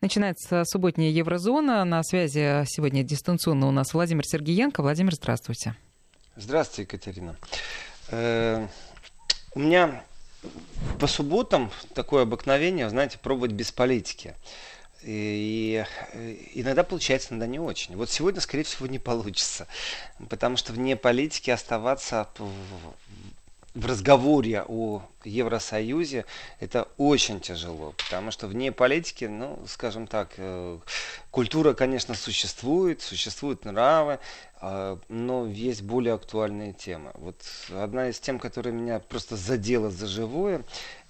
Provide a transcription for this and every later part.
Начинается субботняя Еврозона. На связи сегодня дистанционно у нас Владимир Сергеенко. Владимир, здравствуйте. Здравствуйте, Екатерина. Э, у меня по субботам такое обыкновение, знаете, пробовать без политики. И, и иногда получается, иногда не очень. Вот сегодня, скорее всего, не получится. Потому что вне политики оставаться в разговоре о Евросоюзе это очень тяжело, потому что вне политики, ну, скажем так, э, культура, конечно, существует, существуют нравы, э, но есть более актуальные темы. Вот одна из тем, которая меня просто задела за живое,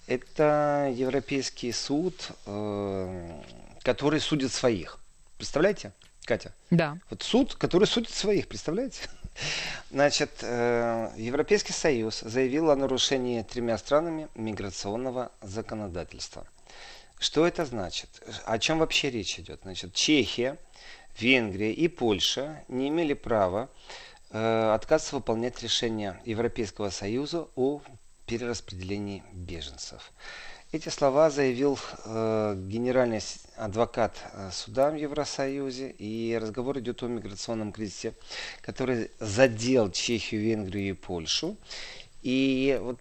это Европейский суд, э, который судит своих. Представляете, Катя? Да. Вот суд, который судит своих, представляете? Значит, э, Европейский Союз заявил о нарушении тремя странами миграционного законодательства. Что это значит? О чем вообще речь идет? Значит, Чехия, Венгрия и Польша не имели права э, отказываться выполнять решение Европейского Союза о перераспределении беженцев. Эти слова заявил э, генеральный адвокат э, суда в Евросоюзе. И разговор идет о миграционном кризисе, который задел Чехию, Венгрию и Польшу. И вот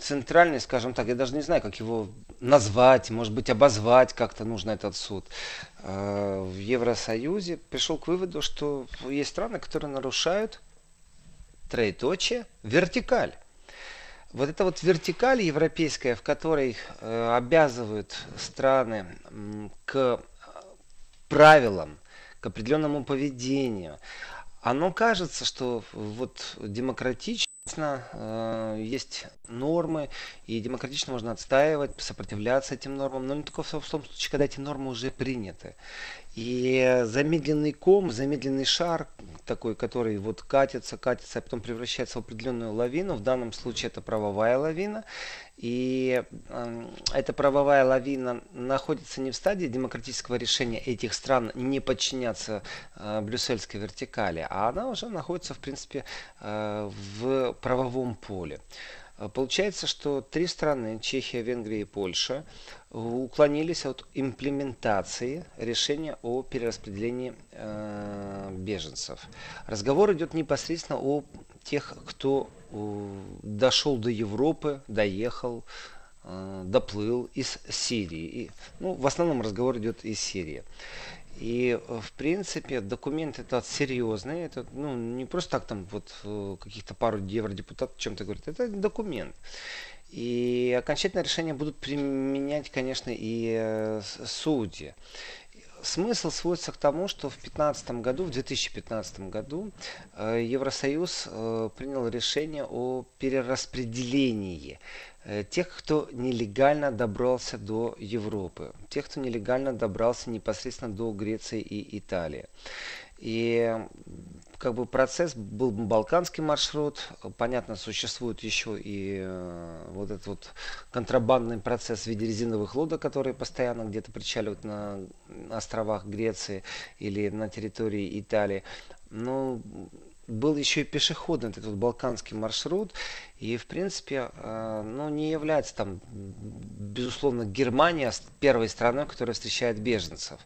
центральный, скажем так, я даже не знаю, как его назвать, может быть, обозвать как-то нужно этот суд. Э, в Евросоюзе пришел к выводу, что есть страны, которые нарушают троеточие вертикаль вот эта вот вертикаль европейская, в которой э, обязывают страны к правилам, к определенному поведению, оно кажется, что вот демократично э, есть нормы, и демократично можно отстаивать, сопротивляться этим нормам, но не только в том случае, когда эти нормы уже приняты. И замедленный ком, замедленный шар, такой, который вот катится, катится, а потом превращается в определенную лавину. В данном случае это правовая лавина. И э, эта правовая лавина находится не в стадии демократического решения этих стран не подчиняться э, брюссельской вертикали, а она уже находится, в принципе, э, в правовом поле. А, получается, что три страны, Чехия, Венгрия и Польша, уклонились от имплементации решения о перераспределении э, беженцев. Разговор идет непосредственно о тех, кто э, дошел до Европы, доехал, э, доплыл из Сирии. И, ну, в основном разговор идет из Сирии. И, э, в принципе, документ этот серьезный. Это ну, не просто так там вот э, каких-то пару евродепутатов чем-то говорят. Это документ. И окончательное решение будут применять, конечно, и э, судьи. Смысл сводится к тому, что в 2015 году, в 2015 году Евросоюз принял решение о перераспределении тех, кто нелегально добрался до Европы, тех, кто нелегально добрался непосредственно до Греции и Италии. И как бы процесс был балканский маршрут, понятно, существует еще и э, вот этот вот контрабандный процесс в виде резиновых лодок, которые постоянно где-то причаливают на островах Греции или на территории Италии. Но был еще и пешеходный этот балканский маршрут. И, в принципе, э, ну, не является там, безусловно, Германия первой страной, которая встречает беженцев.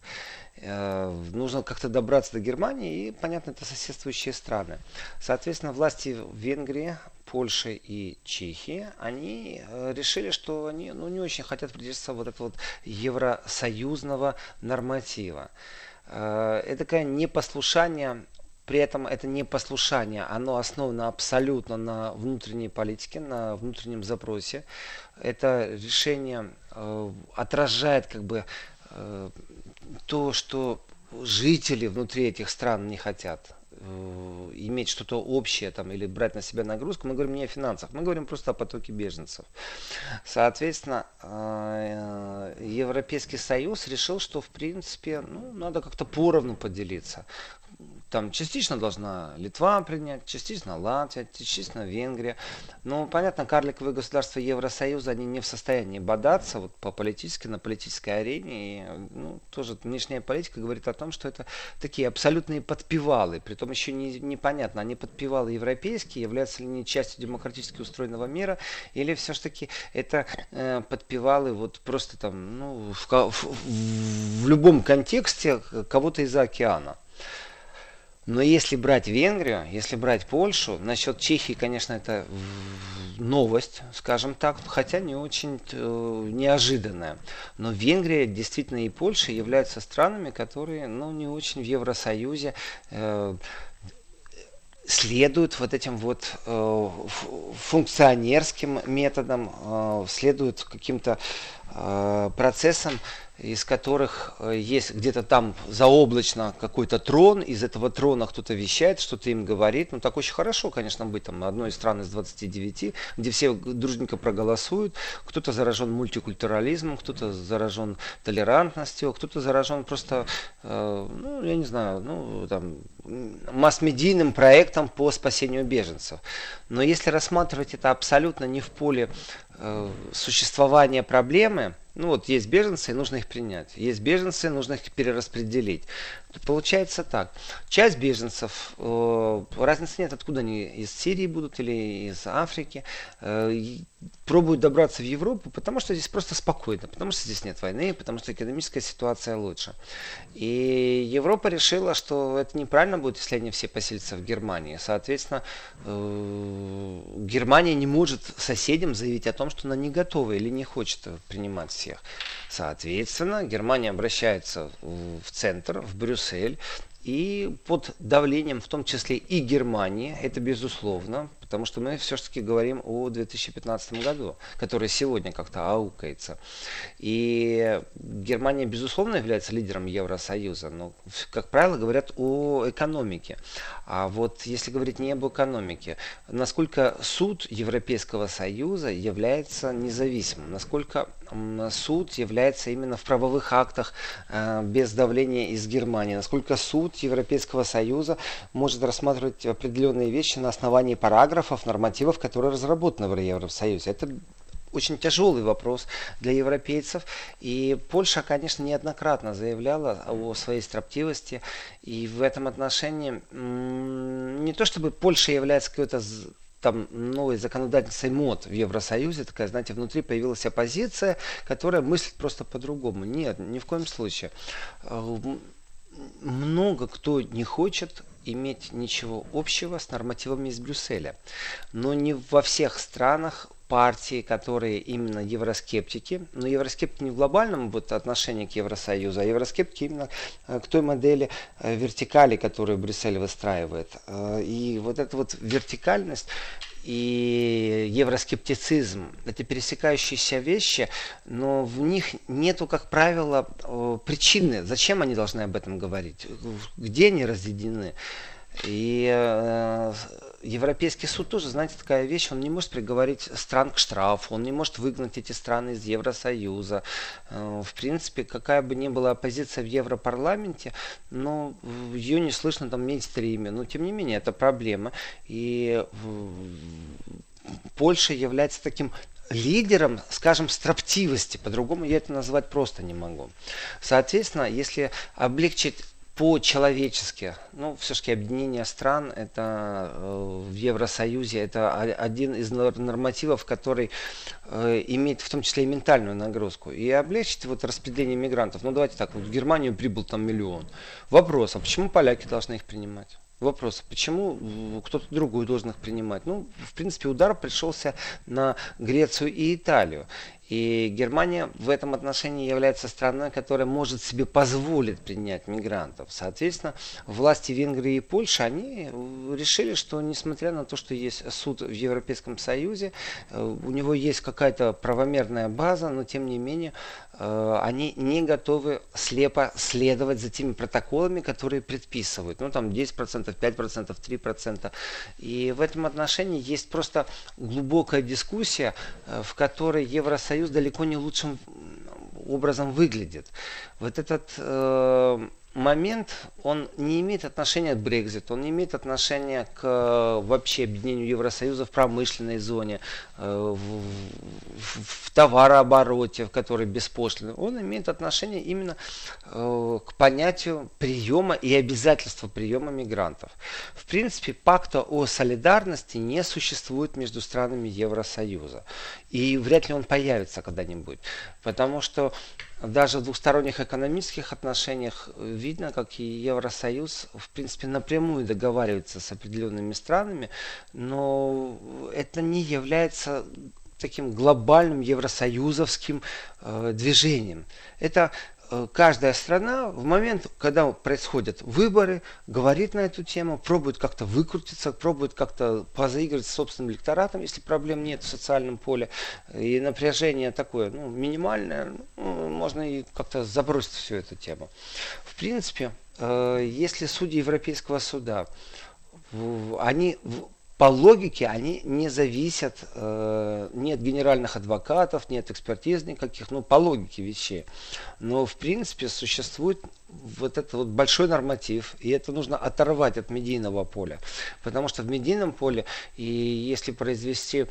Э, нужно как-то добраться до Германии, и, понятно, это соседствующие страны. Соответственно, власти Венгрии, Польши и Чехии, они э, решили, что они ну, не очень хотят придерживаться вот этого вот евросоюзного норматива. Это такое непослушание при этом это не послушание, оно основано абсолютно на внутренней политике, на внутреннем запросе. Это решение э, отражает как бы э, то, что жители внутри этих стран не хотят э, иметь что-то общее там, или брать на себя нагрузку, мы говорим не о финансах, мы говорим просто о потоке беженцев. Соответственно, э, Европейский Союз решил, что в принципе ну, надо как-то поровну поделиться там частично должна Литва принять, частично Латвия, частично Венгрия. Ну, понятно, карликовые государства Евросоюза, они не в состоянии бодаться вот по политически, на политической арене. И, ну, тоже внешняя политика говорит о том, что это такие абсолютные подпевалы. Притом еще не, непонятно, они подпевалы европейские, являются ли они частью демократически устроенного мира, или все-таки это э, подпевалы вот просто там, ну, в, в, в любом контексте кого-то из-за океана. Но если брать Венгрию, если брать Польшу, насчет Чехии, конечно, это новость, скажем так, хотя не очень э, неожиданная. Но Венгрия действительно и Польша являются странами, которые ну, не очень в Евросоюзе э, следуют вот этим вот э, функционерским методам, э, следуют каким-то э, процессам, из которых э, есть где-то там заоблачно какой-то трон, из этого трона кто-то вещает, что-то им говорит. Ну, так очень хорошо, конечно, быть там одной из стран из 29, где все дружненько проголосуют. Кто-то заражен мультикультурализмом, кто-то заражен толерантностью, кто-то заражен просто, э, ну, я не знаю, ну, там, масс-медийным проектом по спасению беженцев. Но если рассматривать это абсолютно не в поле э, существования проблемы, ну вот есть беженцы, и нужно их принять. Есть беженцы, нужно их перераспределить. Получается так. Часть беженцев, э, разницы нет, откуда они из Сирии будут или из Африки, э, пробуют добраться в Европу, потому что здесь просто спокойно, потому что здесь нет войны, потому что экономическая ситуация лучше. И Европа решила, что это неправильно будет, если они все поселятся в Германии. Соответственно, э, Германия не может соседям заявить о том, что она не готова или не хочет принимать всех. Соответственно, Германия обращается в центр, в Брюссель, и под давлением, в том числе и Германии, это безусловно, потому что мы все-таки говорим о 2015 году, который сегодня как-то аукается. И Германия, безусловно, является лидером Евросоюза, но, как правило, говорят о экономике. А вот если говорить не об экономике, насколько суд Европейского Союза является независимым, насколько суд является именно в правовых актах э, без давления из Германии, насколько суд Европейского Союза может рассматривать определенные вещи на основании параграфов, нормативов, которые разработаны в Евросоюзе. Это очень тяжелый вопрос для европейцев. И Польша, конечно, неоднократно заявляла о своей строптивости. И в этом отношении не то чтобы Польша является какой-то там новой законодательницей МОД в Евросоюзе, такая, знаете, внутри появилась оппозиция, которая мыслит просто по-другому. Нет, ни в коем случае. Э, много кто не хочет иметь ничего общего с нормативами из Брюсселя. Но не во всех странах партии, которые именно евроскептики, но евроскептики не в глобальном вот, отношении к Евросоюзу, а евроскептики именно э, к той модели э, вертикали, которую Брюссель выстраивает. Э, и вот эта вот вертикальность и евроскептицизм – это пересекающиеся вещи, но в них нету, как правило, причины, зачем они должны об этом говорить, где они разъединены. И э, Европейский суд тоже, знаете, такая вещь, он не может приговорить стран к штрафу, он не может выгнать эти страны из Евросоюза. Э, в принципе, какая бы ни была оппозиция в Европарламенте, но ее не слышно там мейнстриме. Но, тем не менее, это проблема. И Польша является таким лидером, скажем, строптивости. По-другому я это назвать просто не могу. Соответственно, если облегчить по-человечески. Ну, все-таки объединение стран это э, в Евросоюзе это один из нормативов, который э, имеет в том числе и ментальную нагрузку. И облегчить вот распределение мигрантов. Ну, давайте так, вот в Германию прибыл там миллион. Вопрос, а почему поляки должны их принимать? Вопрос, почему кто-то другой должен их принимать? Ну, в принципе, удар пришелся на Грецию и Италию. И Германия в этом отношении является страной, которая может себе позволить принять мигрантов. Соответственно, власти Венгрии и Польши, они решили, что несмотря на то, что есть суд в Европейском Союзе, э, у него есть какая-то правомерная база, но тем не менее э, они не готовы слепо следовать за теми протоколами, которые предписывают. Ну, там 10%, 5%, 3%. И в этом отношении есть просто глубокая дискуссия, э, в которой Евросоюз Союз далеко не лучшим образом выглядит. Вот этот э, момент, он не имеет отношения к Брекзиту, он не имеет отношения к э, вообще объединению Евросоюза в промышленной зоне, э, в, в, в товарообороте, в который беспошлино. Он имеет отношение именно э, к понятию приема и обязательства приема мигрантов. В принципе, пакта о солидарности не существует между странами Евросоюза. И вряд ли он появится когда-нибудь. Потому что даже в двухсторонних экономических отношениях видно, как и Евросоюз, в принципе, напрямую договаривается с определенными странами, но это не является таким глобальным евросоюзовским э, движением. Это Э, каждая страна в момент, когда происходят выборы, говорит на эту тему, пробует как-то выкрутиться, пробует как-то позаигрывать с собственным электоратом, если проблем нет в социальном поле. И напряжение такое, ну, минимальное, ну, можно и как-то забросить всю эту тему. В принципе, э, если судьи Европейского суда, они по логике они не зависят э, ни от генеральных адвокатов, ни от экспертиз никаких, ну по логике вещей. Но в принципе существует вот этот вот большой норматив, и это нужно оторвать от медийного поля. Потому что в медийном поле, и если произвести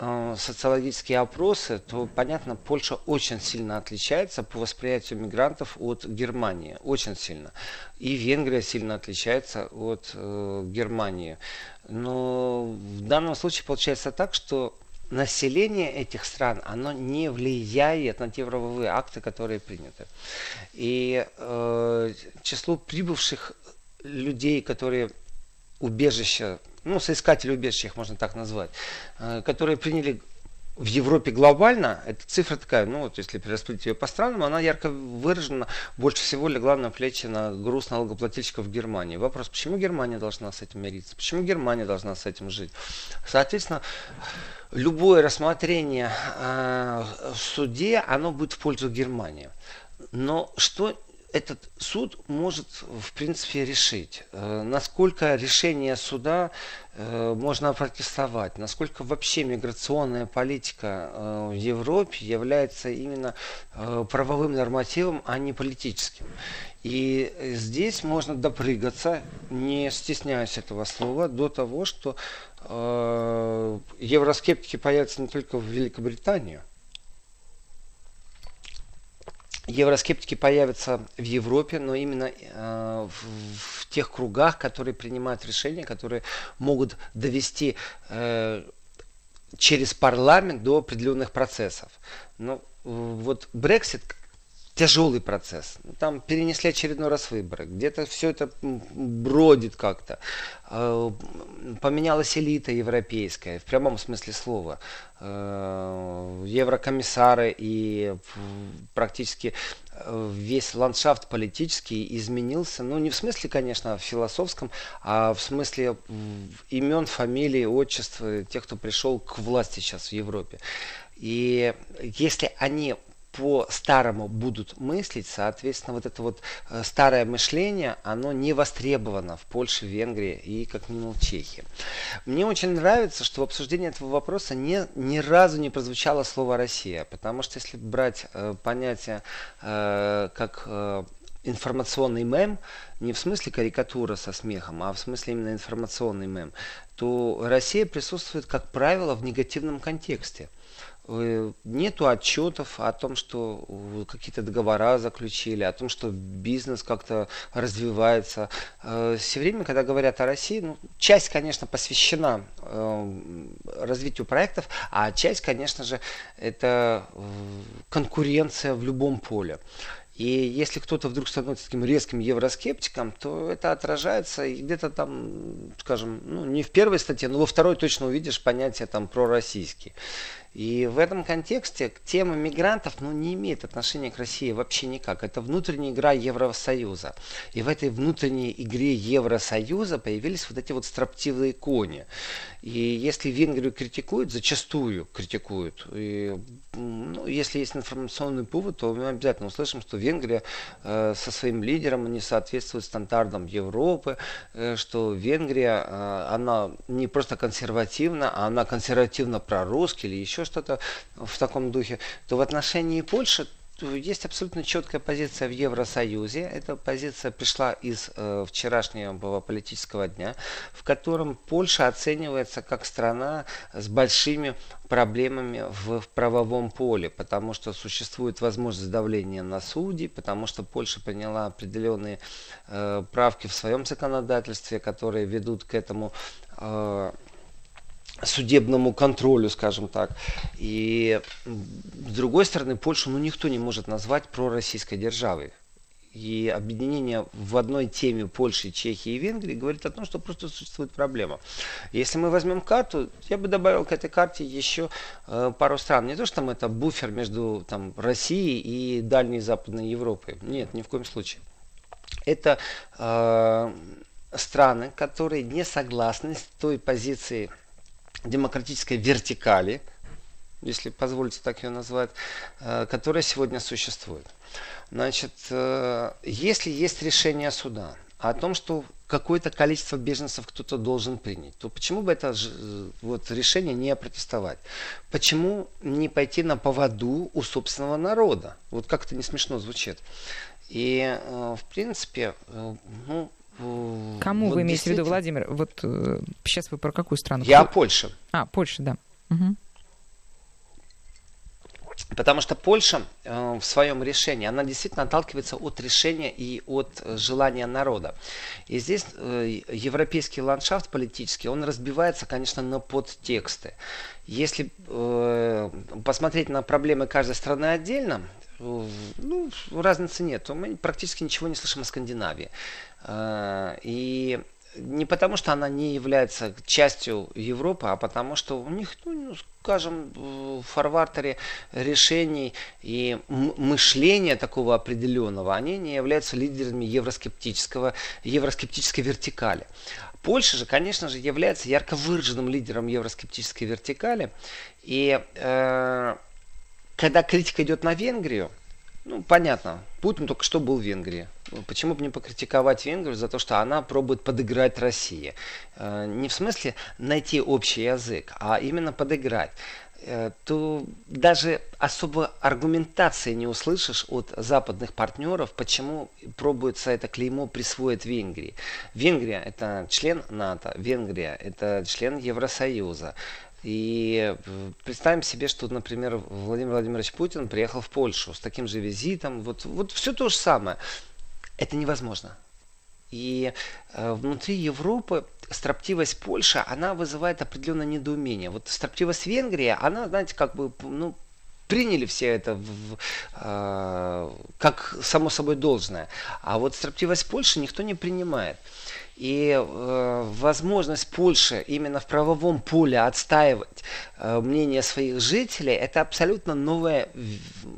э, социологические опросы, то, понятно, Польша очень сильно отличается по восприятию мигрантов от Германии. Очень сильно. И Венгрия сильно отличается от э, Германии. Но в данном случае получается так, что население этих стран, оно не влияет на те правовые акты, которые приняты. И э, число прибывших людей, которые убежища, ну, соискатели убежища, их можно так назвать, э, которые приняли в Европе глобально, эта цифра такая, ну вот если перераспределить ее по странам, она ярко выражена, больше всего легла на плечи на груз налогоплательщиков Германии. Вопрос, почему Германия должна с этим мириться? Почему Германия должна с этим жить? Соответственно, любое рассмотрение э, в суде, оно будет в пользу Германии. Но что этот суд может, в принципе, решить, э, насколько решение суда э, можно протестовать, насколько вообще миграционная политика э, в Европе является именно правовым нормативом, а не политическим. И здесь можно допрыгаться, не стесняясь этого слова, до того, что евроскептики появятся не только в Великобритании, евроскептики появятся в Европе, но именно э, в, тех кругах, которые принимают решения, которые могут довести э, через парламент до определенных процессов. Но вот Brexit тяжелый процесс. Там перенесли очередной раз выборы. Где-то все это бродит как-то. А, поменялась элита европейская, в прямом смысле слова. А, еврокомиссары и практически э, весь ландшафт политический изменился. Ну, не в смысле, конечно, в философском, а в смысле имен, фамилий, отчеств тех, кто пришел к власти сейчас в Европе. И если они по-старому будут мыслить, соответственно, вот это вот э, старое мышление, оно не востребовано в Польше, Венгрии и, как минимум, в Чехии. Мне очень нравится, что в обсуждении этого вопроса не, ни разу не прозвучало слово «Россия», потому что если брать э, понятие э, как э, информационный мем, не в смысле карикатура со смехом, а в смысле именно информационный мем, то Россия присутствует, как правило, в негативном контексте. Э, нету отчетов о том, что какие-то договора заключили, о том, что бизнес как-то развивается. Э, Все время, когда говорят о России, ну, часть, конечно, посвящена э, развитию проектов, а часть, конечно же, это конкуренция в любом поле. И если кто-то вдруг становится таким резким евроскептиком, то это отражается и где-то там, скажем, ну, не в первой статье, но во второй точно увидишь понятие там пророссийский. И в этом контексте тема мигрантов ну, не имеет отношения к России вообще никак. Это внутренняя игра Евросоюза. И в этой внутренней игре Евросоюза появились вот эти вот строптивые кони. И если Венгрию критикуют, зачастую критикуют, и, ну, если есть информационный повод, то мы обязательно услышим, что Венгрия э, со своим лидером не соответствует стандартам Европы, э, что Венгрия, э, она не просто консервативна, а она консервативно прорусский или еще что-то в таком духе, то в отношении Польши есть абсолютно четкая позиция в Евросоюзе. Эта позиция пришла из э, вчерашнего политического дня, в котором Польша оценивается как страна с большими проблемами в, правовом поле, потому что существует возможность давления на судьи, потому что Польша приняла определенные э, правки в своем законодательстве, которые ведут к этому э, судебному контролю, скажем так. И с другой стороны, Польшу ну, никто не может назвать пророссийской державой. И объединение в одной теме Польши, Чехии и Венгрии говорит о том, что просто существует проблема. Если мы возьмем карту, я бы добавил к этой карте еще э, пару стран. Не то, что там это буфер между там, Россией и Дальней Западной Европой. Нет, ни в коем случае. Это э, страны, которые не согласны с той позицией демократической вертикали, если позволите так ее назвать, э, которая сегодня существует. Значит, э, если есть решение суда о том, что какое-то количество беженцев кто-то должен принять, то почему бы это вот, решение не опротестовать? Почему не пойти на поводу у собственного народа? Вот как это не смешно звучит. И, э, в принципе, ну, Кому вот вы имеете в виду, Владимир? Вот э, сейчас вы про какую страну? Я Кто? Польша. А, Польша, да. Угу. Потому что Польша э, в своем решении, она действительно отталкивается от решения и от э, желания народа. И здесь э, европейский ландшафт политический, он разбивается, конечно, на подтексты. Если э, посмотреть на проблемы каждой страны отдельно, э, ну, разницы нет. Мы практически ничего не слышим о Скандинавии. Э, и не потому, что она не является частью Европы, а потому, что у них, ну, скажем, в фарвартере решений и мышления такого определенного, они не являются лидерами евроскептического, евроскептической вертикали. Польша же, конечно же, является ярко выраженным лидером евроскептической вертикали. И э, когда критика идет на Венгрию, ну, понятно, Путин только что был в Венгрии. Почему бы не покритиковать Венгрию за то, что она пробует подыграть России? Э, не в смысле найти общий язык, а именно подыграть э, то даже особо аргументации не услышишь от западных партнеров, почему пробуется это клеймо присвоить Венгрии. Венгрия это член НАТО, Венгрия это член Евросоюза. И э, представим себе, что, например, Владимир Владимирович Путин приехал в Польшу с таким же визитом. Вот, вот все то же самое. Это невозможно. И э, внутри Европы строптивость Польши, она вызывает определенное недоумение. Вот строптивость Венгрии, она, знаете, как бы, ну, приняли все это в, э, как само собой должное. А вот строптивость Польши никто не принимает. И э, возможность Польши именно в правовом поле отстаивать э, мнение своих жителей, это абсолютно новая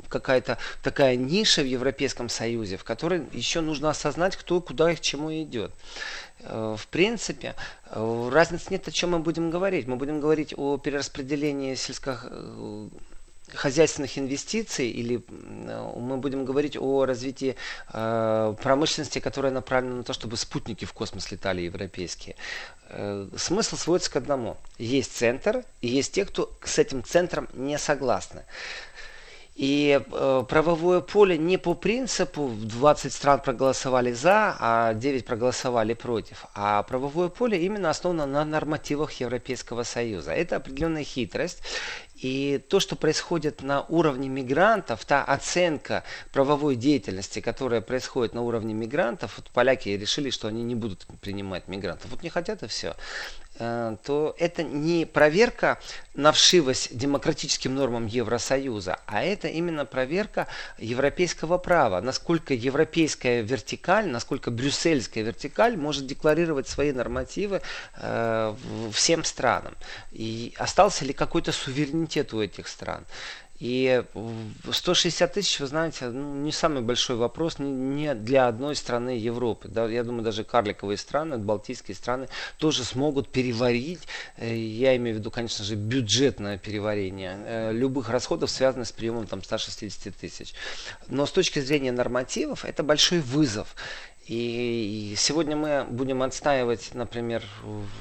какая-то такая ниша в Европейском Союзе, в которой еще нужно осознать, кто куда и к чему идет. Э, в принципе, э, разницы нет, о чем мы будем говорить. Мы будем говорить о перераспределении сельских э, хозяйственных инвестиций или мы будем говорить о развитии э, промышленности, которая направлена на то, чтобы спутники в космос летали европейские. Э, смысл сводится к одному. Есть центр и есть те, кто с этим центром не согласны. И э, правовое поле не по принципу 20 стран проголосовали за, а 9 проголосовали против, а правовое поле именно основано на нормативах Европейского Союза. Это определенная хитрость. И то, что происходит на уровне мигрантов, та оценка правовой деятельности, которая происходит на уровне мигрантов, вот поляки решили, что они не будут принимать мигрантов. Вот не хотят и все. Э, то это не проверка на вшивость демократическим нормам Евросоюза, а это именно проверка европейского права, насколько европейская вертикаль, насколько брюссельская вертикаль может декларировать свои нормативы э, всем странам. И остался ли какой-то суверенитет у этих стран. И 160 тысяч, вы знаете, ну, не самый большой вопрос не для одной страны Европы. Да, я думаю, даже карликовые страны, балтийские страны тоже смогут переварить, э, я имею в виду, конечно же, бюджетное переварение э, любых расходов, связанных с приемом там, 160 тысяч. Но с точки зрения нормативов, это большой вызов. И сегодня мы будем отстаивать, например,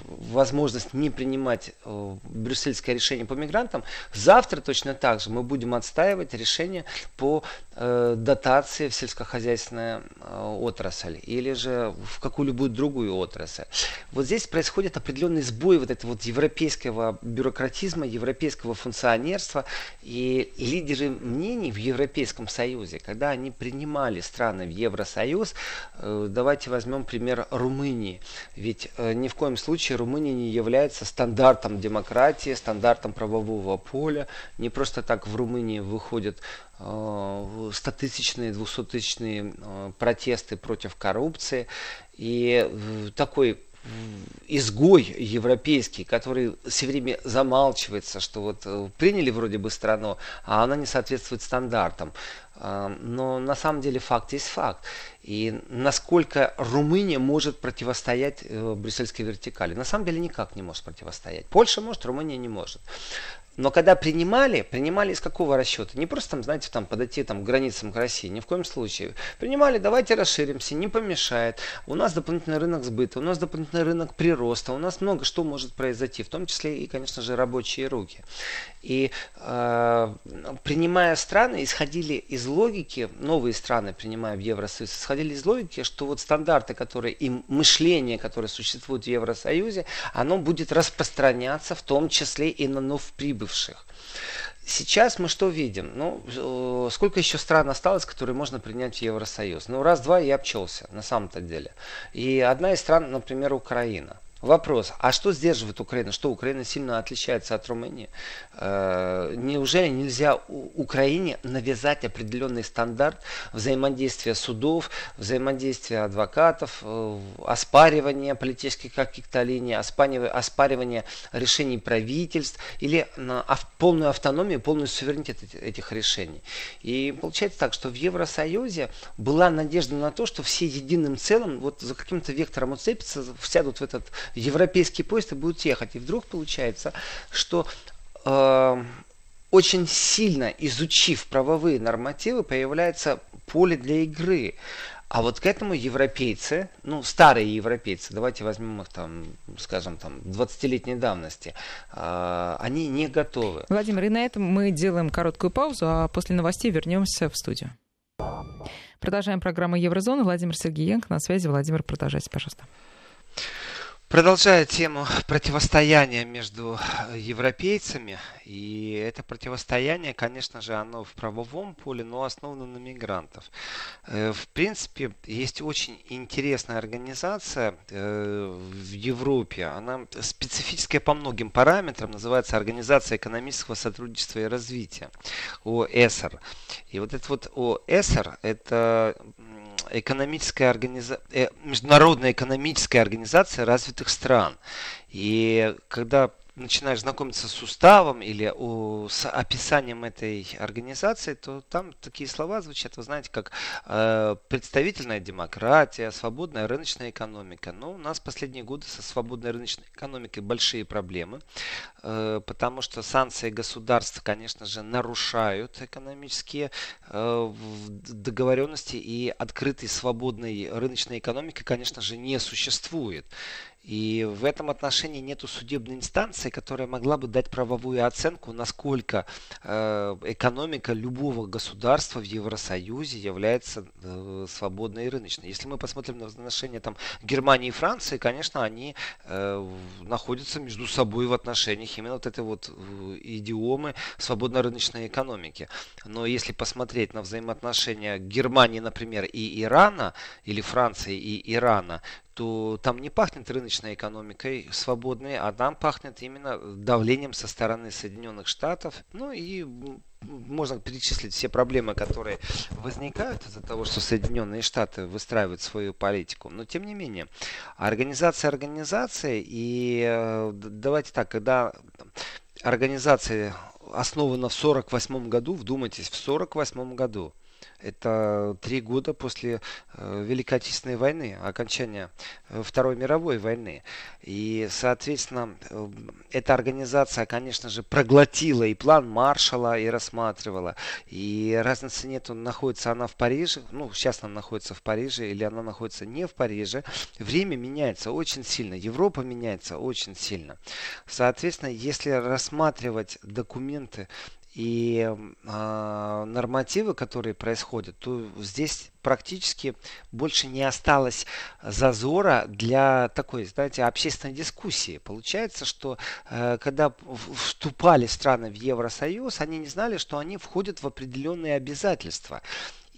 возможность не принимать э, брюссельское решение по мигрантам. Завтра точно так же мы будем отстаивать решение по э, дотации в сельскохозяйственную э, отрасль или же в какую-либо другую отрасль. Вот здесь происходит определенный сбой вот этого вот европейского бюрократизма, европейского функционерства. И лидеры мнений в Европейском Союзе, когда они принимали страны в Евросоюз, давайте возьмем пример Румынии. Ведь э, ни в коем случае Румыния не является стандартом демократии, стандартом правового поля. Не просто так в Румынии выходят э, стотысячные, двухсоттысячные протесты против коррупции. И такой изгой европейский, который все время замалчивается, что вот э, приняли вроде бы страну, а она не соответствует стандартам. Но на самом деле факт есть факт. И насколько Румыния может противостоять э, брюссельской вертикали? На самом деле никак не может противостоять. Польша может, Румыния не может. Но когда принимали, принимали из какого расчета? Не просто там, знаете, там подойти там, к границам к России, ни в коем случае. Принимали, давайте расширимся, не помешает. У нас дополнительный рынок сбыта, у нас дополнительный рынок прироста, у нас много что может произойти, в том числе и, конечно же, рабочие руки. И э, принимая страны, исходили из логики, новые страны, принимая в Евросоюз, исходили из логики, что вот стандарты, которые и мышление, которое существует в Евросоюзе, оно будет распространяться в том числе и на новоприбывших. Сейчас мы что видим? Ну, э, сколько еще стран осталось, которые можно принять в Евросоюз? Ну, раз-два я обчелся, на самом-то деле. И одна из стран, например, Украина. Вопрос, а что сдерживает Украину? Что Украина сильно отличается от Румынии? Э, неужели нельзя Украине навязать определенный стандарт взаимодействия судов, взаимодействия адвокатов, э, оспаривания политических каких-то линий, оспаривания решений правительств или на полную автономию, полную суверенитет этих решений? И получается так, что в Евросоюзе была надежда на то, что все единым целым вот за каким-то вектором уцепятся, сядут в этот европейский поезд и будут ехать. И вдруг получается, что э, очень сильно изучив правовые нормативы, появляется поле для игры. А вот к этому европейцы, ну, старые европейцы, давайте возьмем их там, скажем, там, 20-летней давности, э, они не готовы. Владимир, и на этом мы делаем короткую паузу, а после новостей вернемся в студию. Продолжаем программу Еврозона. Владимир Сергеенко на связи. Владимир, продолжайте, пожалуйста. Продолжая тему противостояния между э, европейцами, и это противостояние, конечно же, оно в правовом поле, но основано на мигрантов. Э, в принципе, есть очень интересная организация э, в Европе, она специфическая по многим параметрам, называется Организация экономического сотрудничества и развития, ОЭСР. И вот это вот ОЭСР, это экономическая организа... Э, международная экономическая организация развитых стран. И когда начинаешь знакомиться с уставом или о, с описанием этой организации, то там такие слова звучат, вы знаете, как э, представительная демократия, свободная рыночная экономика. Но у нас последние годы со свободной рыночной экономикой большие проблемы, э, потому что санкции государств, конечно же, нарушают экономические э, договоренности и открытой свободной рыночной экономики, конечно же, не существует. И в этом отношении нету судебной инстанции, которая могла бы дать правовую оценку, насколько э, экономика любого государства в Евросоюзе является э, свободной и рыночной. Если мы посмотрим на отношения там, Германии и Франции, конечно, они э, находятся между собой в отношениях именно вот этой вот идиомы свободно-рыночной экономики. Но если посмотреть на взаимоотношения Германии, например, и Ирана, или Франции и Ирана, то там не пахнет рыночной экономикой свободной, а там пахнет именно давлением со стороны Соединенных Штатов. Ну и можно перечислить все проблемы, которые возникают из-за того, что Соединенные Штаты выстраивают свою политику. Но тем не менее, организация организации, и э, давайте так, когда организация основана в 48 году, вдумайтесь, в 48 году, Это три года после э, Великой Отечественной войны, окончания э, Второй мировой войны. И, соответственно, э, эта организация, конечно же, проглотила и план Маршала, и рассматривала. И разницы нету, находится она в Париже, ну, сейчас она находится в Париже, или она находится не в Париже. Время меняется очень сильно, Европа меняется очень сильно. Соответственно, если рассматривать документы и э, нормативы, которые происходят, то здесь практически больше не осталось зазора для такой, знаете, общественной дискуссии. Получается, что э, когда вступали страны в Евросоюз, они не знали, что они входят в определенные обязательства.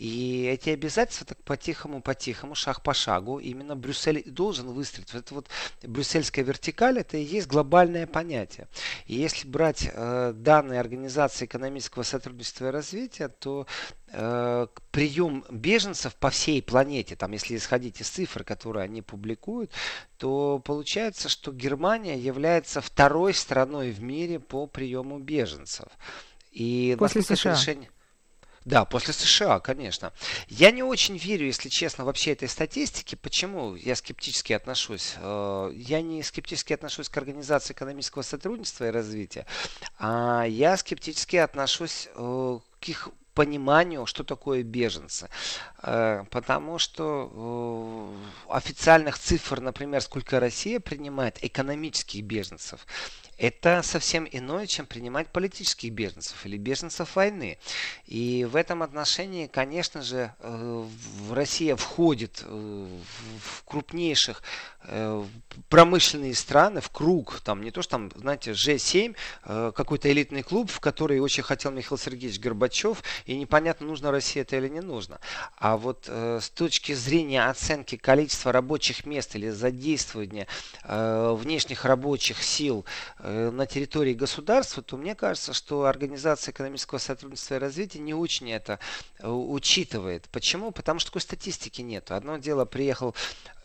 И эти обязательства так по-тихому-по-тихому, шаг по шагу, именно Брюссель должен выстроить. Вот это вот брюссельская вертикаль, это и есть глобальное понятие. И если брать э, данные Организации экономического сотрудничества и развития, то э, прием беженцев по всей планете, там, если исходить из цифр, которые они публикуют, то получается, что Германия является второй страной в мире по приему беженцев. И После США. Решение... Да, после США, конечно. Я не очень верю, если честно, вообще этой статистике. Почему я скептически отношусь? Э, я не скептически отношусь к Организации экономического сотрудничества и развития, а я скептически отношусь э, к их пониманию, что такое беженцы. Э, потому что официальных цифр, например, сколько Россия принимает экономических беженцев, это совсем иное, чем принимать политических беженцев или беженцев войны. И в этом отношении, конечно же, э, Россия входит э, в крупнейших э, промышленные страны, в круг, там не то, что там, знаете, G7, какой-то элитный клуб, в который очень хотел Михаил Сергеевич Горбачев, и непонятно, нужно России это или не нужно. А вот с точки зрения оценки количества рабочих мест или задействования внешних рабочих сил на территории государства, то мне кажется, что Организация экономического сотрудничества и развития не очень это э, учитывает. Почему? Потому что такой статистики нет. Одно дело, приехал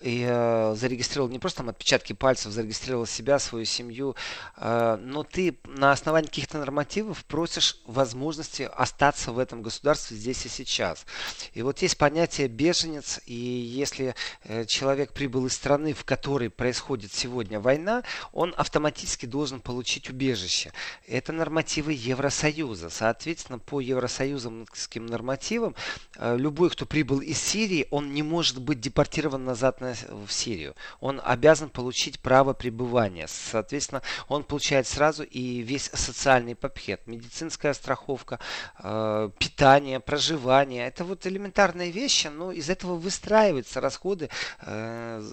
и э, зарегистрировал не просто там отпечатки пальцев, зарегистрировал себя, свою семью, э, но ты на основании каких-то нормативов просишь возможности остаться в этом государстве здесь и сейчас. И вот есть понятие беженец, и если э, человек прибыл из страны, в которой происходит сегодня война, он автоматически должен получить убежище. Это нормативы Евросоюза. Соответственно, по евросоюзовским нормативам, любой, кто прибыл из Сирии, он не может быть депортирован назад на обратно в Сирию. Он обязан получить право пребывания. Соответственно, он получает сразу и весь социальный пакет. Медицинская страховка, э, питание, проживание. Это вот элементарные вещи, но из этого выстраиваются расходы, э,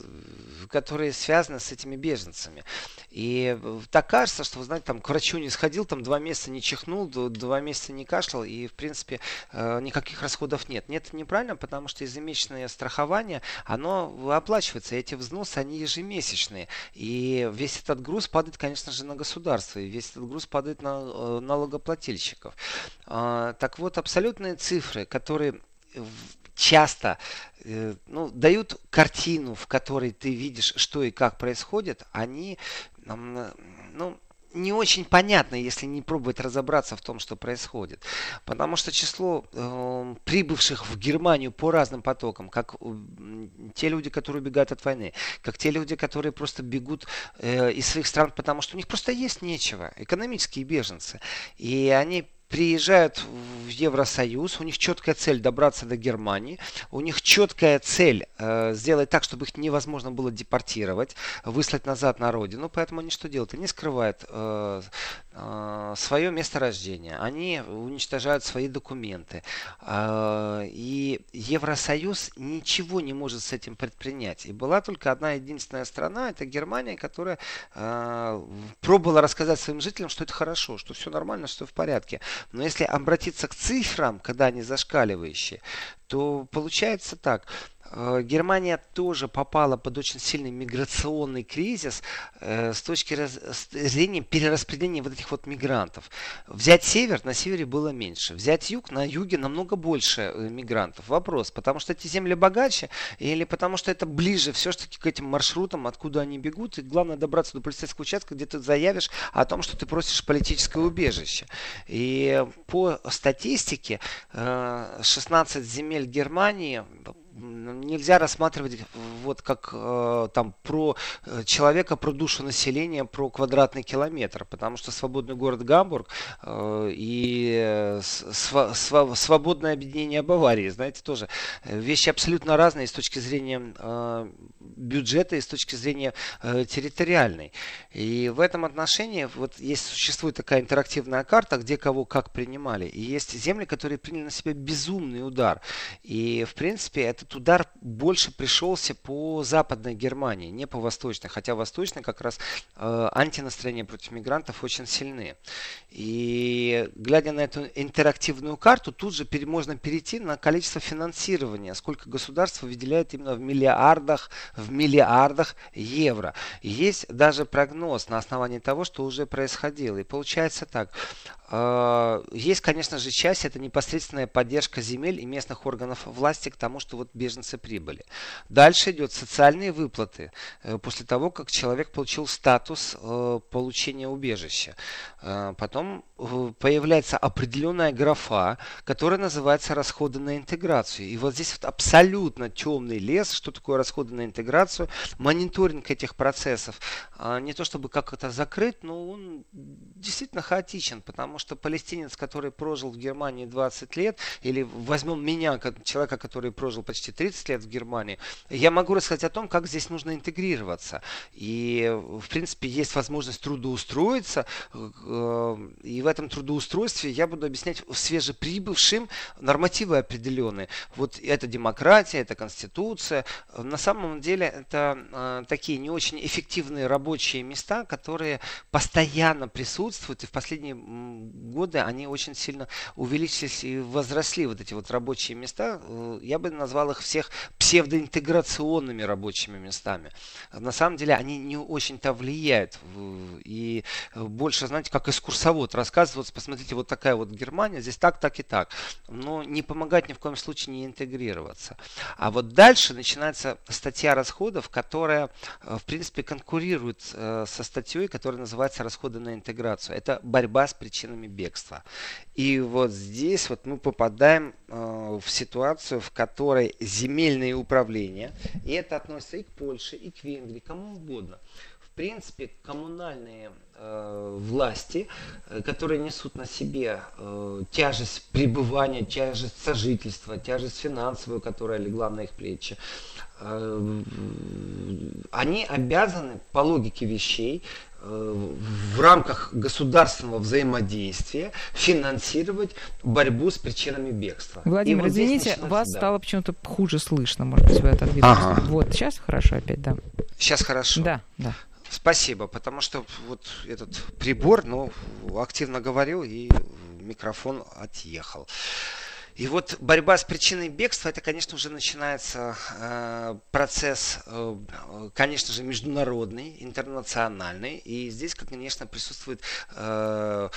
которые связаны с этими беженцами. И так кажется, что, вы знаете, там к врачу не сходил, там два месяца не чихнул, два месяца не кашлял, и, в принципе, э, никаких расходов нет. Нет, неправильно, потому что ежемесячное страхование, оно оплачивается. Эти взносы, они ежемесячные. И весь этот груз падает, конечно же, на государство. И весь этот груз падает на э, налогоплательщиков. А, так вот, абсолютные цифры, которые часто э, ну, дают картину, в которой ты видишь, что и как происходит, они ну, не очень понятно, если не пробовать разобраться в том, что происходит. Потому что число э, прибывших в Германию по разным потокам, как э, те люди, которые убегают от войны, как те люди, которые просто бегут э, из своих стран, потому что у них просто есть нечего, экономические беженцы. И они приезжают в Евросоюз, у них четкая цель добраться до Германии, у них четкая цель э, сделать так, чтобы их невозможно было депортировать, выслать назад на родину, поэтому они что делают? Они скрывают э, э, свое место рождения, они уничтожают свои документы, э, и Евросоюз ничего не может с этим предпринять. И была только одна единственная страна, это Германия, которая э, пробовала рассказать своим жителям, что это хорошо, что все нормально, что в порядке. Но если обратиться к цифрам, когда они зашкаливающие, то получается так. Э, Германия тоже попала под очень сильный миграционный кризис э, с точки зрения перераспределения вот этих вот мигрантов. Взять север, на севере было меньше. Взять юг, на юге намного больше э, мигрантов. Вопрос, потому что эти земли богаче или потому что это ближе все-таки к этим маршрутам, откуда они бегут. И главное добраться до полицейского участка, где ты заявишь о том, что ты просишь политическое убежище. И по статистике 16 земель Германии нельзя рассматривать вот как э, там про э, человека, про душу населения, про квадратный километр, потому что свободный город Гамбург э, и св св свободное объединение Баварии, знаете, тоже вещи абсолютно разные с точки зрения э, бюджета и с точки зрения э, территориальной. И в этом отношении вот есть существует такая интерактивная карта, где кого как принимали, и есть земли, которые приняли на себя безумный удар, и в принципе это этот удар больше пришелся по западной Германии, не по восточной. Хотя восточной как раз э, антинастроения против мигрантов очень сильны. И глядя на эту интерактивную карту, тут же пере, можно перейти на количество финансирования, сколько государство выделяет именно в миллиардах, в миллиардах евро. Есть даже прогноз на основании того, что уже происходило. И получается так. Э, есть, конечно же, часть, это непосредственная поддержка земель и местных органов власти к тому, что вот беженцы прибыли. Дальше идет социальные выплаты э, после того, как человек получил статус э, получения убежища. Э, потом появляется определенная графа, которая называется расходы на интеграцию. И вот здесь вот абсолютно темный лес, что такое расходы на интеграцию, мониторинг этих процессов. Не то чтобы как это закрыть, но он действительно хаотичен, потому что палестинец, который прожил в Германии 20 лет, или возьмем меня, человека, который прожил почти почти 30 лет в Германии, я могу рассказать о том, как здесь нужно интегрироваться. И, в принципе, есть возможность трудоустроиться. Э, и в этом трудоустройстве я буду объяснять свежеприбывшим нормативы определенные. Вот это демократия, это конституция. На самом деле это э, такие не очень эффективные рабочие места, которые постоянно присутствуют. И в последние годы они очень сильно увеличились и возросли, вот эти вот рабочие места. Э, я бы назвал их всех псевдоинтеграционными рабочими местами. На самом деле они не очень-то влияют. И больше, знаете, как экскурсовод рассказывать, посмотрите, вот такая вот Германия, здесь так, так и так. Но не помогать ни в коем случае не интегрироваться. А вот дальше начинается статья расходов, которая, в принципе, конкурирует э, со статьей, которая называется расходы на интеграцию. Это борьба с причинами бегства. И вот здесь вот мы попадаем э, в ситуацию, в которой земельные управления, и это относится и к Польше, и к Венгрии, кому угодно. В принципе, коммунальные э, власти, э, которые несут на себе э, тяжесть пребывания, тяжесть сожительства, тяжесть финансовую, которая легла на их плечи, э, они обязаны по логике вещей в рамках государственного взаимодействия финансировать борьбу с причинами бегства. Владимир, вот извините, вас да. стало почему-то хуже слышно, может быть, вы отодвинулись. Ага. Вот, сейчас хорошо опять, да. Сейчас хорошо. Да, да. Спасибо, потому что вот этот прибор, ну, активно говорил, и микрофон отъехал. И вот борьба с причиной бегства, это, конечно, уже начинается э, процесс, э, конечно же, международный, интернациональный. И здесь, конечно, присутствует э,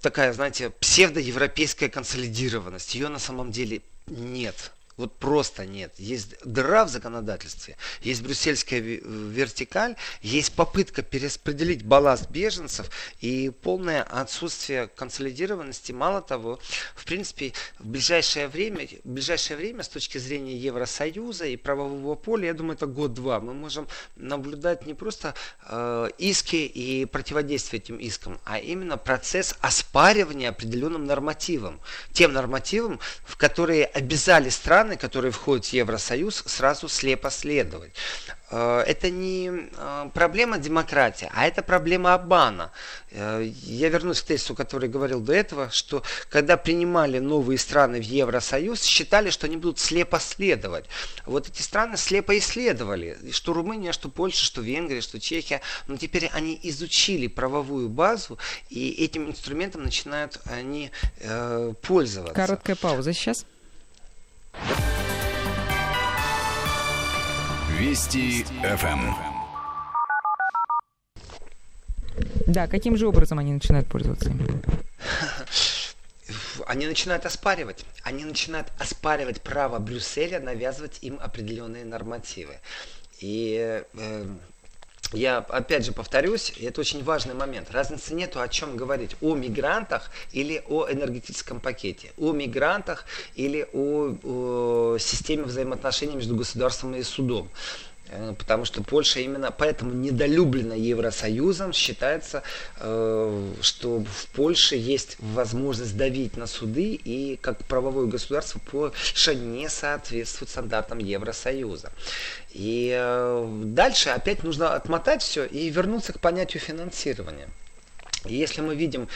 такая, знаете, псевдоевропейская консолидированность. Ее на самом деле нет. Вот просто нет. Есть дыра в законодательстве, есть брюссельская вертикаль, есть попытка перераспределить балласт беженцев и полное отсутствие консолидированности. Мало того, в принципе, в ближайшее время, в ближайшее время с точки зрения Евросоюза и правового поля, я думаю, это год-два, мы можем наблюдать не просто э, иски и противодействие этим искам, а именно процесс оспаривания определенным нормативом. Тем нормативам, в которые обязали страны страны, которые входят в Евросоюз, сразу слепо следовать. Э, это не э, проблема демократии, а это проблема обмана. Э, я вернусь к тезису, который говорил до этого, что когда принимали новые страны в Евросоюз, считали, что они будут слепо следовать. Вот эти страны слепо исследовали, что Румыния, что Польша, что Венгрия, что Чехия, но теперь они изучили правовую базу, и этим инструментом начинают они э, пользоваться. Короткая пауза сейчас. Вести ФМ. Да, каким же образом они начинают пользоваться им? Они начинают оспаривать. Они начинают оспаривать право Брюсселя навязывать им определенные нормативы. И э, я опять же повторюсь, это очень важный момент. Разницы нету о чем говорить. О мигрантах или о энергетическом пакете. О мигрантах или о, о системе взаимоотношений между государством и судом. Э, потому что Польша именно поэтому недолюблена Евросоюзом. Считается, э, что в Польше есть возможность давить на суды, и как правовое государство Польша не соответствует стандартам Евросоюза. И э, дальше опять нужно отмотать все и вернуться к понятию финансирования. И если мы видим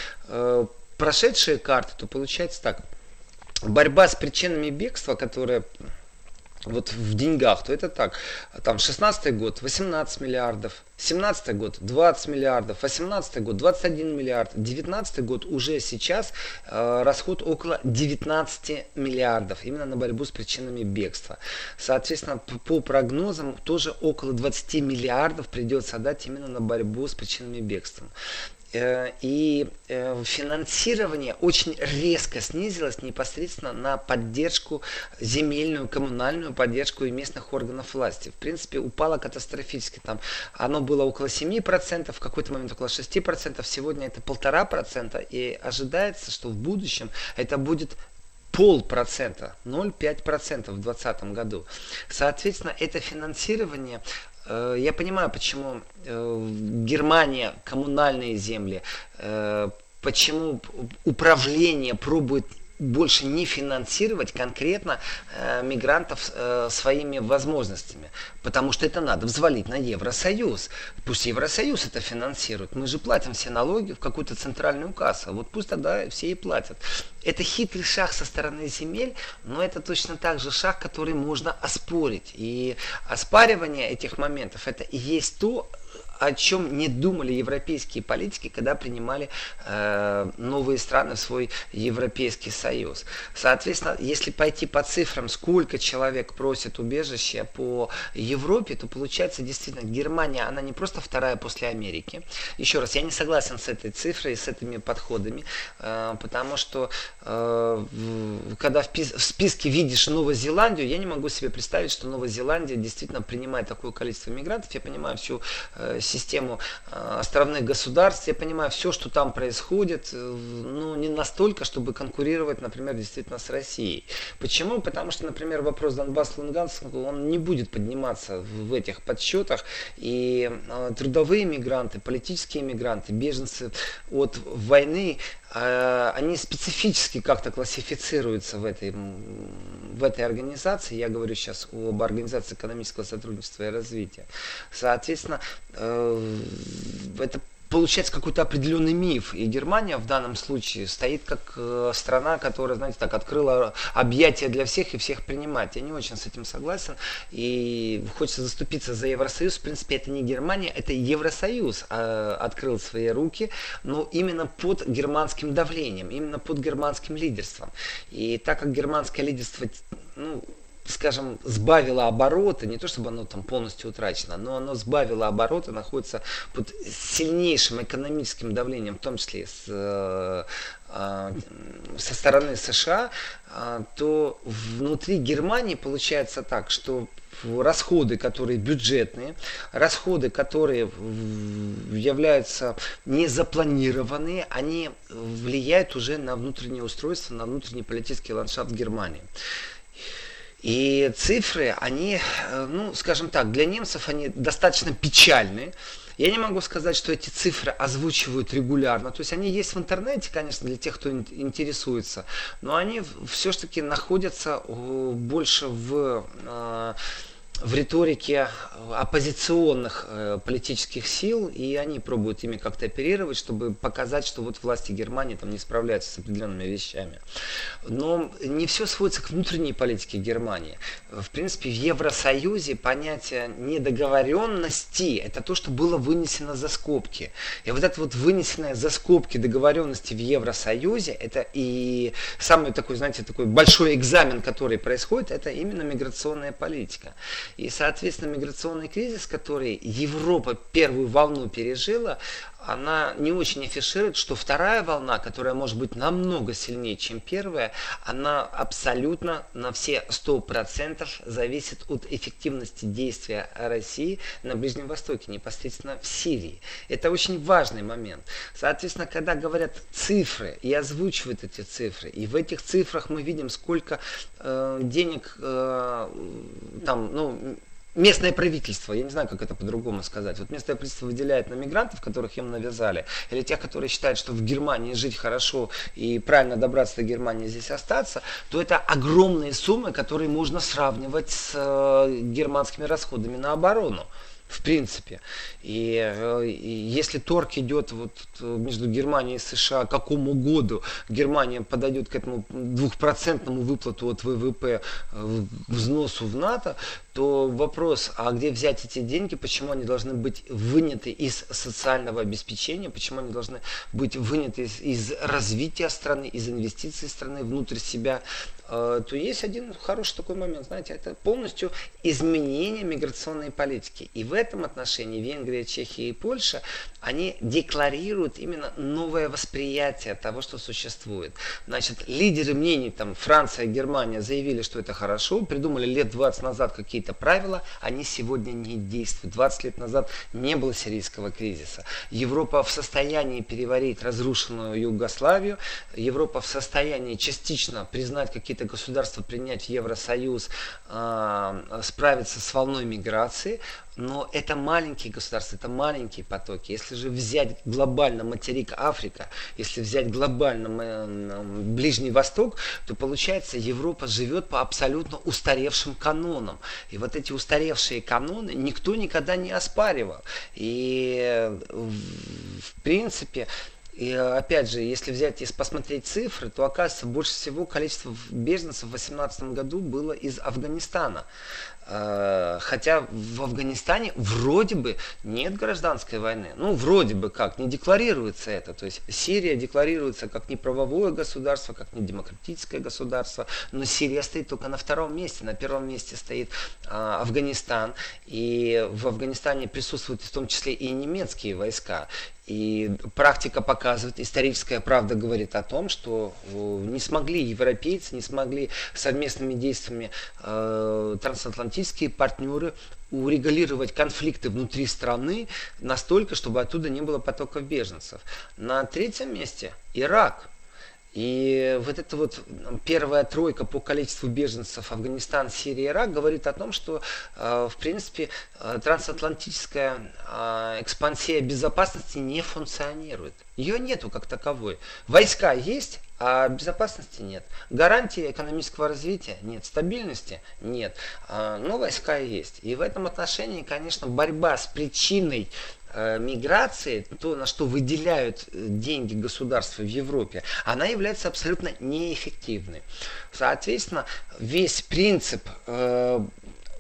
прошедшие карты, то получается так. Борьба с причинами бегства, которая вот в деньгах, то это так. Там 16 год 18 миллиардов, 17 год 20 миллиардов, 18 год 21 миллиард, 19 год уже сейчас э, расход около 19 миллиардов именно на борьбу с причинами бегства. Соответственно, по, по прогнозам тоже около 20 миллиардов придется отдать именно на борьбу с причинами бегства. Э, и э, финансирование очень резко снизилось непосредственно на поддержку земельную, коммунальную поддержку и местных органов власти. В принципе, упало катастрофически. Там оно было около 7%, в какой-то момент около 6%, сегодня это полтора процента. И ожидается, что в будущем это будет полпроцента, 0,5% в 2020 году. Соответственно, это финансирование я понимаю, почему э, Германия коммунальные земли, э, почему управление пробует больше не финансировать конкретно э, мигрантов э, своими возможностями, потому что это надо взвалить на Евросоюз. Пусть Евросоюз это финансирует. Мы же платим все налоги в какую-то центральную кассу. Вот пусть тогда все и платят. Это хитрый шаг со стороны земель, но это точно так же шаг, который можно оспорить. И оспаривание этих моментов это и есть то, о чем не думали европейские политики, когда принимали э, новые страны в свой Европейский Союз. Соответственно, если пойти по цифрам, сколько человек просит убежище по Европе, то получается действительно Германия, она не просто вторая после Америки. Еще раз, я не согласен с этой цифрой, с этими подходами, э, потому что э, когда в, в списке видишь Новую Зеландию, я не могу себе представить, что Новая Зеландия действительно принимает такое количество мигрантов. Я понимаю всю э, систему э, островных государств. Я понимаю, все, что там происходит, э, ну, не настолько, чтобы конкурировать, например, действительно с Россией. Почему? Потому что, например, вопрос Донбасс-Луганск, он не будет подниматься в этих подсчетах. И э, трудовые мигранты, политические мигранты, беженцы от войны, они специфически как-то классифицируются в этой, в этой организации. Я говорю сейчас об Организации экономического сотрудничества и развития. Соответственно, Э, это получается какой-то определенный миф. И Германия в данном случае стоит как э, страна, которая, знаете, так открыла объятия для всех и всех принимать. Я не очень с этим согласен. И хочется заступиться за Евросоюз. В принципе, это не Германия, это Евросоюз э, открыл свои руки, но именно под германским давлением, именно под германским лидерством. И так как германское лидерство ну, скажем, сбавило обороты, не то чтобы оно там полностью утрачено, но оно сбавило обороты, находится под сильнейшим экономическим давлением, в том числе с, э, э, со стороны США, э, то внутри Германии получается так, что расходы, которые бюджетные, расходы, которые являются незапланированные, они влияют уже на внутреннее устройство, на внутренний политический ландшафт Германии. И цифры, они, э, ну, скажем так, для немцев они достаточно печальные. Я не могу сказать, что эти цифры озвучивают регулярно. То есть они есть в интернете, конечно, для тех, кто интересуется, но они все-таки находятся больше в э, в риторике оппозиционных э, политических сил, и они пробуют ими как-то оперировать, чтобы показать, что вот власти Германии там не справляются с определенными вещами. Но не все сводится к внутренней политике Германии. В принципе, в Евросоюзе понятие недоговоренности – это то, что было вынесено за скобки. И вот это вот вынесенное за скобки договоренности в Евросоюзе, это и самый такой, знаете, такой большой экзамен, который происходит, это именно миграционная политика. И, соответственно, миграционный кризис, который Европа первую волну пережила, она не очень афиширует, что вторая волна, которая может быть намного сильнее, чем первая, она абсолютно на все 100% зависит от эффективности действия России на Ближнем Востоке, непосредственно в Сирии. Это очень важный момент. Соответственно, когда говорят цифры и озвучивают эти цифры, и в этих цифрах мы видим, сколько э, денег э, там, ну, местное правительство, я не знаю, как это по-другому сказать, вот местное правительство выделяет на мигрантов, которых им навязали, или тех, которые считают, что в Германии жить хорошо и правильно добраться до Германии здесь остаться, то это огромные суммы, которые можно сравнивать с э, германскими расходами на оборону в принципе. И, э, и если торг идет вот между Германией и США, к какому году Германия подойдет к этому двухпроцентному выплату от ВВП э, взносу в НАТО, то вопрос, а где взять эти деньги, почему они должны быть выняты из социального обеспечения, почему они должны быть выняты из, из развития страны, из инвестиций страны внутрь себя, э, то есть один хороший такой момент, знаете, это полностью изменение миграционной политики. И в этом отношении Венгрия, Чехия и Польша, они декларируют именно новое восприятие того, что существует. Значит, лидеры мнений, там, Франция, Германия заявили, что это хорошо, придумали лет 20 назад какие-то правила, они сегодня не действуют. 20 лет назад не было сирийского кризиса. Европа в состоянии переварить разрушенную Югославию, Европа в состоянии частично признать какие-то государства, принять в Евросоюз, э, справиться с волной миграции, но это маленькие государства, это маленькие потоки. Если же взять глобально материк Африка, если взять глобально Ближний Восток, то получается Европа живет по абсолютно устаревшим канонам. И вот эти устаревшие каноны никто никогда не оспаривал. И в принципе, и опять же, если взять и посмотреть цифры, то оказывается больше всего количество беженцев в 2018 году было из Афганистана. Э, хотя в Афганистане вроде бы нет гражданской войны. Ну, вроде бы как, не декларируется это. То есть Сирия декларируется как не правовое государство, как не демократическое государство, но Сирия стоит только на втором месте. На первом месте стоит а, Афганистан. И в Афганистане присутствуют в том числе и немецкие войска. И практика показывает, историческая правда говорит о том, что э, не смогли европейцы, не смогли совместными действиями э, трансатлантические партнеры урегулировать конфликты внутри страны настолько, чтобы оттуда не было потоков беженцев. На третьем месте Ирак. И вот эта вот первая тройка по количеству беженцев Афганистан, Сирия, Ирак говорит о том, что э, в принципе э, трансатлантическая э, экспансия безопасности не функционирует. Ее нету как таковой. Войска есть, а безопасности нет. Гарантии экономического развития нет. Стабильности нет. Но войска есть. И в этом отношении, конечно, борьба с причиной миграции, то, на что выделяют э, деньги государства в Европе, она является абсолютно неэффективной. Соответственно, весь принцип э,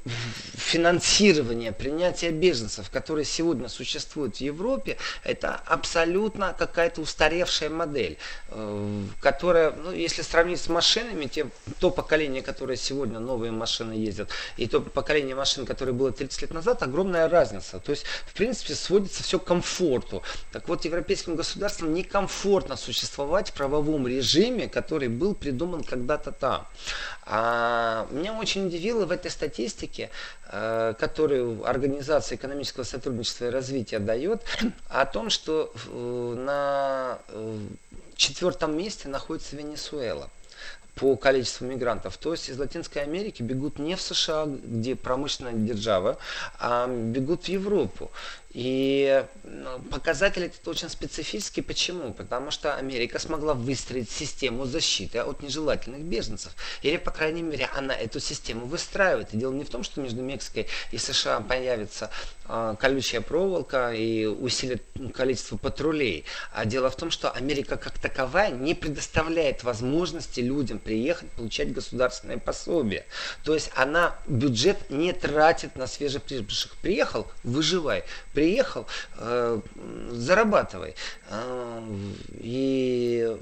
финансирование, принятие беженцев, которые сегодня существуют в Европе, это абсолютно какая-то устаревшая модель, э, которая, ну, если сравнить с машинами, те, то поколение, которое сегодня новые машины ездят, и то поколение машин, которое было 30 лет назад, огромная разница. То есть, в принципе, сводится все к комфорту. Так вот, европейским государствам некомфортно существовать в правовом режиме, который был придуман когда-то там. А меня очень удивило в этой статистике, э, которую Организация экономического сотрудничества и развития дает, о том, что э, на э, четвертом месте находится Венесуэла по количеству мигрантов. То есть из Латинской Америки бегут не в США, где промышленная держава, а бегут в Европу. И ну, показатель этот очень специфический. Почему? Потому что Америка смогла выстроить систему защиты от нежелательных беженцев. Или, по крайней мере, она эту систему выстраивает. И дело не в том, что между Мексикой и США появится э, колючая проволока и усилит количество патрулей. А дело в том, что Америка как таковая не предоставляет возможности людям приехать, получать государственное пособие. То есть она бюджет не тратит на свежеприбывших. Приехал, выживай приехал, э, зарабатывай. Э, и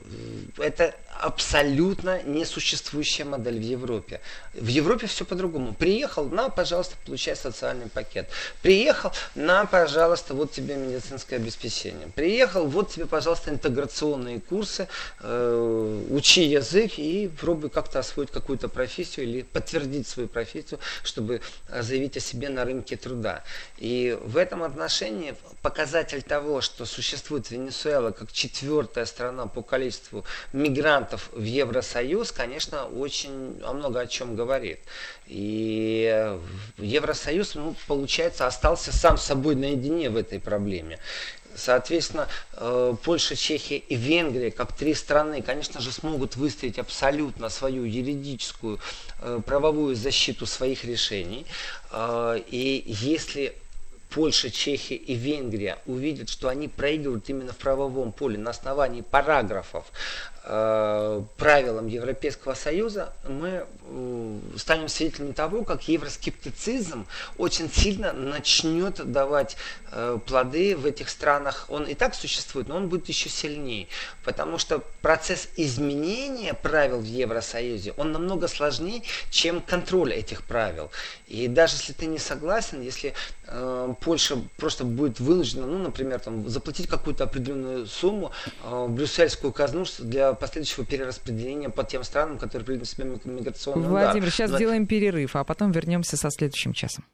это абсолютно несуществующая модель в Европе. В Европе все по-другому. Приехал, на, пожалуйста, получай социальный пакет. Приехал, на, пожалуйста, вот тебе медицинское обеспечение. Приехал, вот тебе, пожалуйста, интеграционные курсы, э, учи язык и пробуй как-то освоить какую-то профессию или подтвердить свою профессию, чтобы заявить о себе на рынке труда. И в этом отношении показатель того, что существует Венесуэла как четвертая страна по количеству мигрантов, в Евросоюз, конечно, очень о много о чем говорит. И Евросоюз, ну, получается, остался сам собой наедине в этой проблеме. Соответственно, э, Польша, Чехия и Венгрия, как три страны, конечно же, смогут выставить абсолютно свою юридическую, э, правовую защиту своих решений. Э, и если Польша, Чехия и Венгрия увидят, что они проигрывают именно в правовом поле на основании параграфов правилам Европейского Союза, мы э, станем свидетелями того, как евроскептицизм очень сильно начнет давать э, плоды в этих странах. Он и так существует, но он будет еще сильнее, потому что процесс изменения правил в Евросоюзе, он намного сложнее, чем контроль этих правил. И даже если ты не согласен, если э, Польша просто будет вынуждена, ну, например, там, заплатить какую-то определенную сумму э, в брюссельскую казну для последующего перераспределения по тем странам, которые приняли на себя миграционный Владимир, удар. сейчас Но... сделаем перерыв, а потом вернемся со следующим часом.